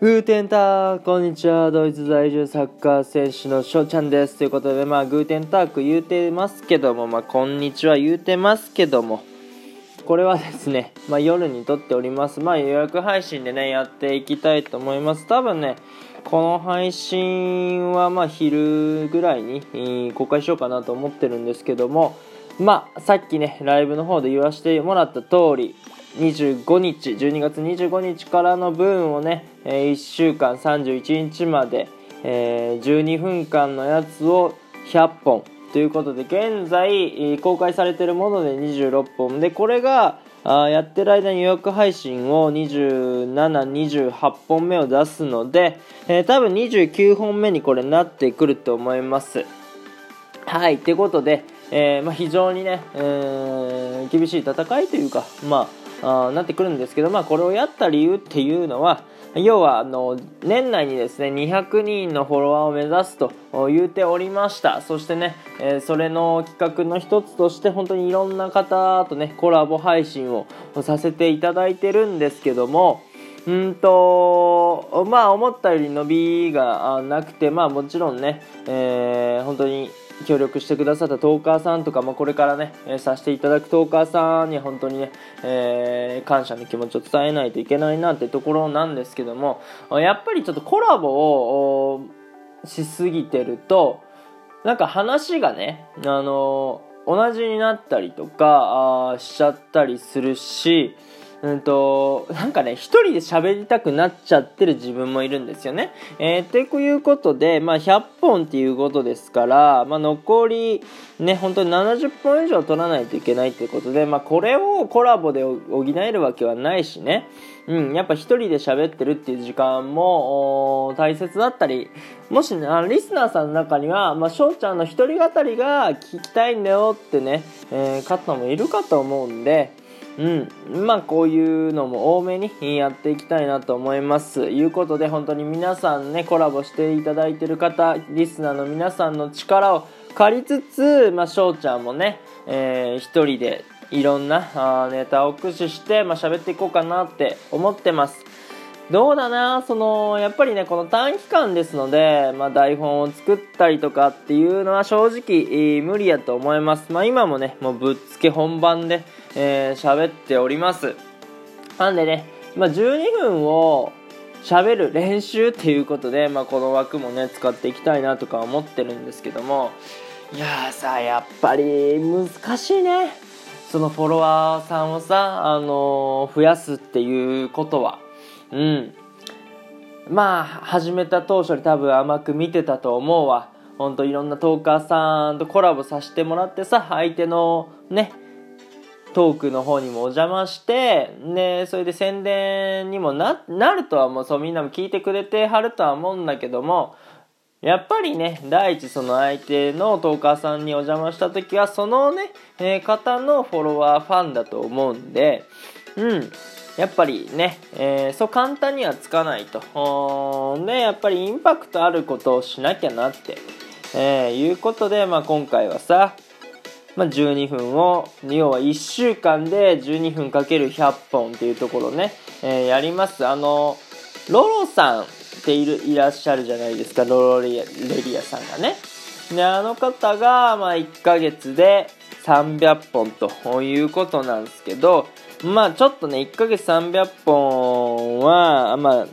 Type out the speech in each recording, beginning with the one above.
グーテンタークこんにちは。ドイツ在住サッカー選手の翔ちゃんです。ということでまあグーテンターク言うてますけどもまあこんにちは言うてますけども。これはですね、まあ、夜に撮っております。まあ予約配信でねやっていきたいと思います。多分ねこの配信はまあ昼ぐらいに公開しようかなと思ってるんですけどもまあさっきねライブの方で言わせてもらった通り25日12月25日からの分をね、え1週間31日まで、え12分間のやつを100本。ということで現在公開されているもので26本。でこれがやってる間に予約配信を2728本目を出すので、多分29本目にこれなってくると思います。はいということで、えー、まあ、非常にね、えー、厳しい戦いというかまああなってくるんですけど、まあ、これをやった理由っていうのは要はあの年内にですね200人のフォロワーを目指すと言うておりました。そしてね、えー、それの企画の一つとして本当にいろんな方とねコラボ配信をさせていただいてるんですけどもうんとまあ思ったより伸びがなくてまあもちろんね、えー、本当に協力してくださったトーカーさんとか、まあ、これからね、えー、させていただくトーカーさんに本当にね、えー、感謝の気持ちを伝えないといけないなってところなんですけどもやっぱりちょっとコラボをしすぎてるとなんか話がね、あの同じになったりとかあしちゃったりするしうんと、なんかね、一人で喋りたくなっちゃってる自分もいるんですよね。えー、ということで、まあ、100本っていうことですから、まあ、残り、ね、本当に70本以上取らないといけないっていうことで、まあ、これをコラボで補えるわけはないしね。うん、やっぱ一人で喋ってるっていう時間も大切だったり、もしね、あのリスナーさんの中には、まあ、翔ちゃんの一人語りが聞きたいんだよってね、えー、方もいるかと思うんで、うん、まあこういうのも多めにやっていきたいなと思います。いうことで本当に皆さんねコラボしていただいてる方リスナーの皆さんの力を借りつつ、まあ、翔ちゃんもね、えー、一人でいろんなあネタを駆使して、まあ、喋っていこうかなって思ってます。どうだな、その、やっぱりね、この短期間ですので、まあ、台本を作ったりとかっていうのは正直、えー、無理やと思います。まあ、今もね、もうぶっつけ本番で、えー、喋っております。なんでね、まあ、12分を喋る練習っていうことで、まあ、この枠もね、使っていきたいなとか思ってるんですけども、いやーさ、やっぱり難しいね。そのフォロワーさんをさ、あのー、増やすっていうことは。うん。まあ、始めた当初に多分甘く見てたと思うわ。ほんといろんなトーカーさんとコラボさせてもらってさ、相手のね、トークの方にもお邪魔して、ね、それで宣伝にもな、なるとはもうそうみんなも聞いてくれてはるとは思うんだけども、やっぱりね、第一その相手のトーカーさんにお邪魔した時は、そのね、えー、方のフォロワー、ファンだと思うんで、うん。やっぱりね、えー、そう簡単にはつかないと。で、やっぱりインパクトあることをしなきゃなって、えー、いうことで、まあ、今回はさ、まあ、12分を、要は1週間で12分かける100本っていうところね、えー、やります。あの、ロロさんっているいらっしゃるじゃないですか、ロロレリアさんがね。で、あの方が、まあ、1ヶ月で300本ということなんですけど、まあちょっとね、1ヶ月300本は、まあ、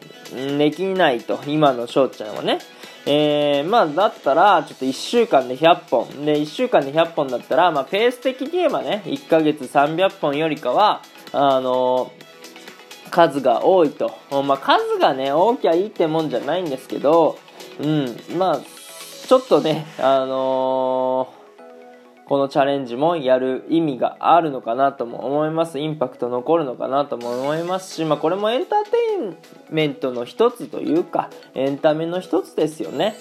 できないと、今の翔ちゃんはね。えー、まあだったら、ちょっと1週間で100本。で、1週間で100本だったら、まあペース的に言えばね、1ヶ月300本よりかは、あのー、数が多いと。まあ数がね、多きゃいいってもんじゃないんですけど、うん、まあ、ちょっとね、あのーこのチャレンジもやる意味があるのかなとも思います。インパクト残るのかなとも思いますし、まあこれもエンターテインメントの一つというか、エンタメの一つですよね。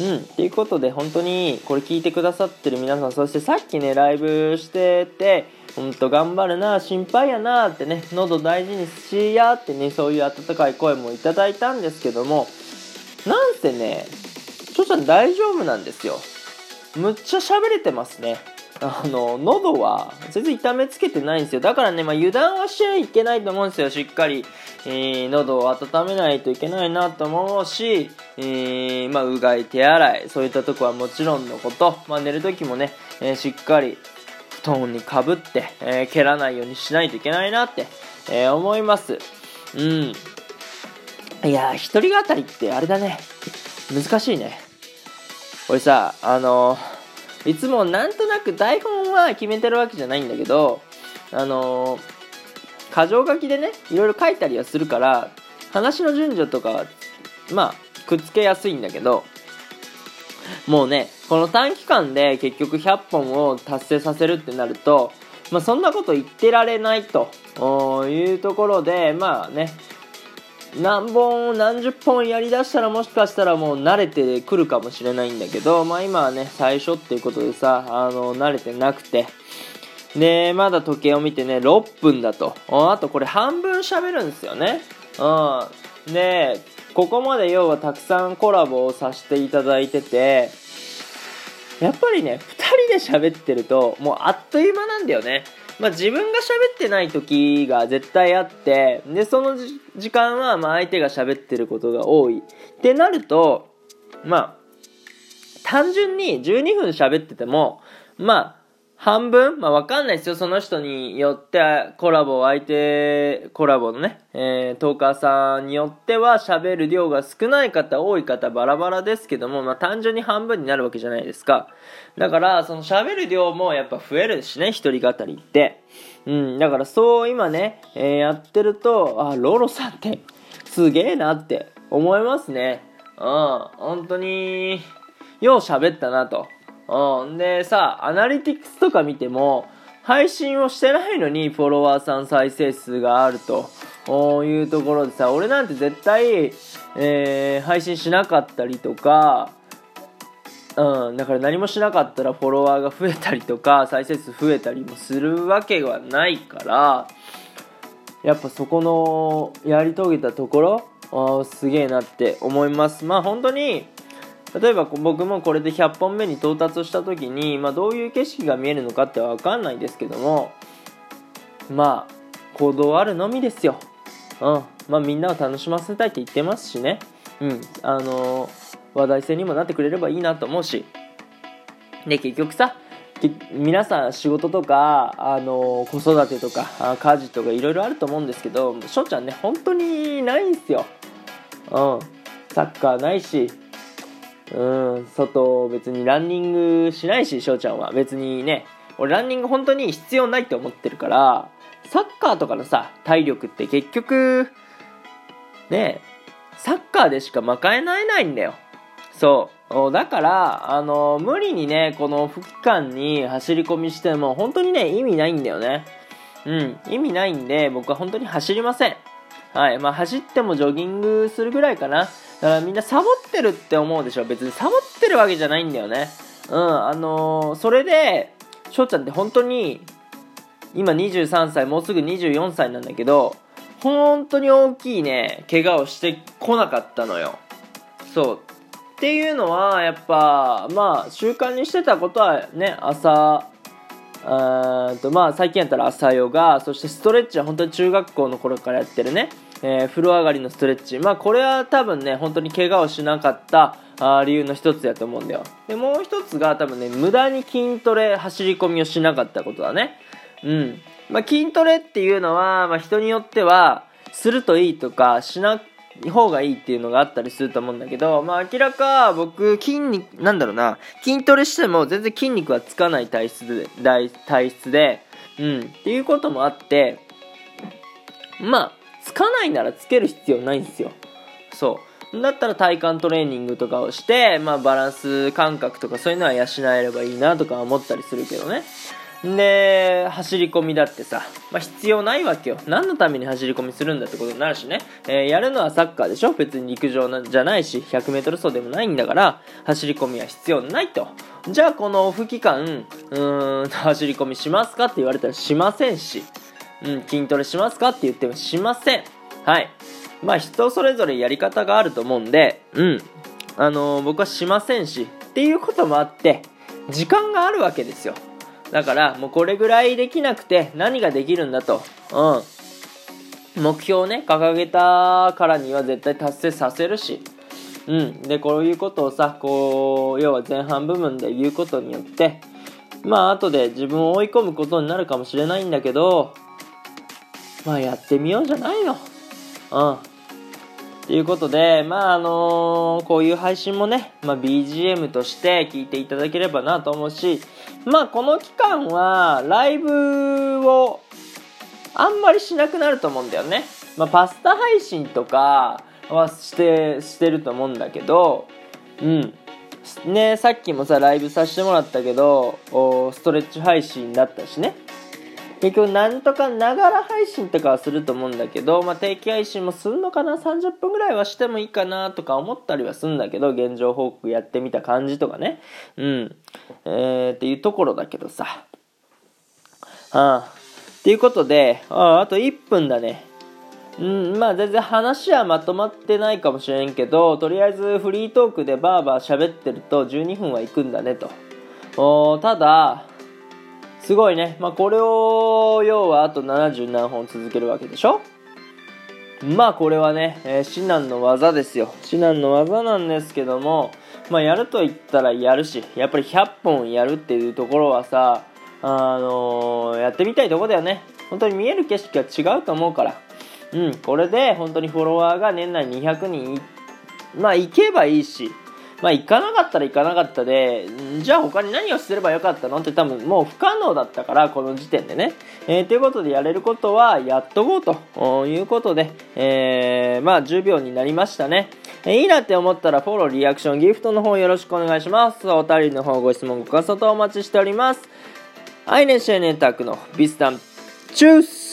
うん。ということで、本当にこれ聞いてくださってる皆さん、そしてさっきね、ライブしてて、ほんと頑張るな、心配やなってね、喉大事にしやってね、そういう温かい声もいただいたんですけども、なんせね、ちょちゃん大丈夫なんですよ。むっちゃ喋れてますね。あの、喉は全然痛めつけてないんですよ。だからね、まあ、油断はしちゃいけないと思うんですよ。しっかり、えー、喉を温めないといけないなと思うし、えー、まあ、うがい、手洗い、そういったとこはもちろんのこと、まあ、寝るときもね、えー、しっかり布団にかぶって、え、蹴らないようにしないといけないなって、え、思います。うん。いやー、一人語りってあれだね。難しいね。俺さ、あのいつもなんとなく台本は決めてるわけじゃないんだけど、あの、箇条書きでね、いろいろ書いたりはするから、話の順序とか、まあ、くっつけやすいんだけど、もうね、この短期間で結局100本を達成させるってなると、まあ、そんなこと言ってられないというところで、まあね、何本何十本やりだしたらもしかしたらもう慣れてくるかもしれないんだけど、まあ、今はね最初っていうことでさあの慣れてなくて。でまだ時計を見てね6分だと。あとこれ半分喋るんですよね。うん。でここまで要はたくさんコラボをさせていただいててやっぱりね2人で喋ってるともうあっという間なんだよね。まあ、自分が喋ってない時が絶対あってでその時間はまあ相手が喋ってることが多いってなるとまあ単純に12分喋っててもまあ半分？まあわかんないですよ。その人によってコラボ、相手、コラボのね、えー、トーカーさんによっては喋る量が少ない方、多い方、バラバラですけども、まあ単純に半分になるわけじゃないですか。だから、その喋る量もやっぱ増えるしね、一人語りって。うん、だからそう今ね、えー、やってると、あ、ロロさんってすげえなって思いますね。うん、本当に、よう喋ったなと。うん。でさ、アナリティクスとか見ても、配信をしてないのにフォロワーさん再生数があるというところでさ、俺なんて絶対、えー、配信しなかったりとか、うん、だから何もしなかったらフォロワーが増えたりとか、再生数増えたりもするわけはないから、やっぱそこのやり遂げたところ、すげえなって思います。まあ本当に、例えば僕もこれで100本目に到達した時に、まあ、どういう景色が見えるのかって分かんないですけどもまあ行動あるのみですよ、うん。まあ、みんなを楽しませたいって言ってますしね、うん。あのー、話題性にもなってくれればいいなと思うし。で結局さ皆さん仕事とか、あの子育てとか家事とかいろいろあると思うんですけど翔ちゃんね本当にないんですよ、うん、サッカーないしうん、外別にランニングしないし、翔ちゃんは。別にね、俺ランニング本当に必要ないって思ってるから、サッカーとかのさ、体力って結局、ね、サッカーでしか賄えないんだよ。そう。だから、あの、無理にね、この不期間に走り込みしても、本当にね、意味ないんだよね。うん、意味ないんで、僕は本当に走りません。はい。まあ、走ってもジョギングするぐらいかな。だからみんなサボってるって思うでしょ。別にサボってるわけじゃないんだよね。うんあのー、それで翔ちゃんって本当に今23歳もうすぐ24歳なんだけど本当に大きいね怪我をしてこなかったのよ。そう。っていうのはやっぱまあ習慣にしてたことはね朝とまあ最近やったら朝ヨガそしてストレッチは本当に中学校の頃からやってるね。えー、風呂上がりのストレッチ。まあ、これは多分ね、本当に怪我をしなかったあ理由の一つやと思うんだよ。で、もう一つが多分ね、無駄に筋トレ、走り込みをしなかったことだね。うん。まあ、筋トレっていうのは、まあ、人によっては、するといいとか、しな方がいいっていうのがあったりすると思うんだけど、まあ、明らか僕、筋肉、なんだろうな、筋トレしても全然筋肉はつかない体質で、体質で、うん、っていうこともあって、まあ、つかないならつける必要ないんですよ。そう。だったら体幹トレーニングとかをして、まあ、バランス感覚とかそういうのは養えればいいなとか思ったりするけどね。で走り込みだってさ、まあ、必要ないわけよ。何のために走り込みするんだってことになるしね、えー、やるのはサッカーでしょ。別に陸上じゃないし 100m 走でもないんだから走り込みは必要ないと。じゃあこのオフ期間うーん走り込みしますかって言われたらしませんし。うん、筋トレしますかって言ってもしません。はい。まあ人それぞれやり方があると思うんで、うん。あのー、僕はしませんし、っていうこともあって、時間があるわけですよ。だからもうこれぐらいできなくて何ができるんだとうん目標をね掲げたからには絶対達成させるしうんでこういうことをさこう要は前半部分で言うことによってまあ後で自分を追い込むことになるかもしれないんだけどまあやってみようじゃないのうんということで、まああのー、こういう配信もね、まあ、BGM として聞いていただければなと思うし、まあこの期間はライブをあんまりしなくなると思うんだよね。まあ、パスタ配信とかはしてしてると思うんだけど、うん。ね、さっきもさ、ライブさせてもらったけど、ストレッチ配信だったしね。結局なんとかながら配信とかはすると思うんだけど、まあ、定期配信もすんのかな？30分ぐらいはしてもいいかなとか思ったりはするんだけど現状報告やってみた感じとかね。うん。えー、っていうところだけどさ。あっていうことでああと1分だね。うんまあ全然話はまとまってないかもしれんけどとりあえずフリートークでバーバー喋ってると12分は行くんだねと。おただすごいね。まあ、これを、要はあと70何本続けるわけでしょ？まあ、これはね、えー、至難の技ですよ。至難の技なんですけども、まあ、やると言ったらやるし、やっぱり100本やるっていうところはさ、あのー、やってみたいとこだよね。本当に見える景色が違うと思うから。うん、これで本当にフォロワーが年内200人まあ、いけばいいし、まあ行かなかったら行かなかったで、じゃあ他に何をすればよかったのって多分もう不可能だったから、この時点でね。えー、ということでやれることはやっとこうということで、えー、まあ10秒になりましたね。えー、いいなって思ったらフォロー、リアクション、ギフトの方よろしくお願いします。お便りの方ご質問、ご感想とお待ちしております。アイネシェネタクのビスタン、チュース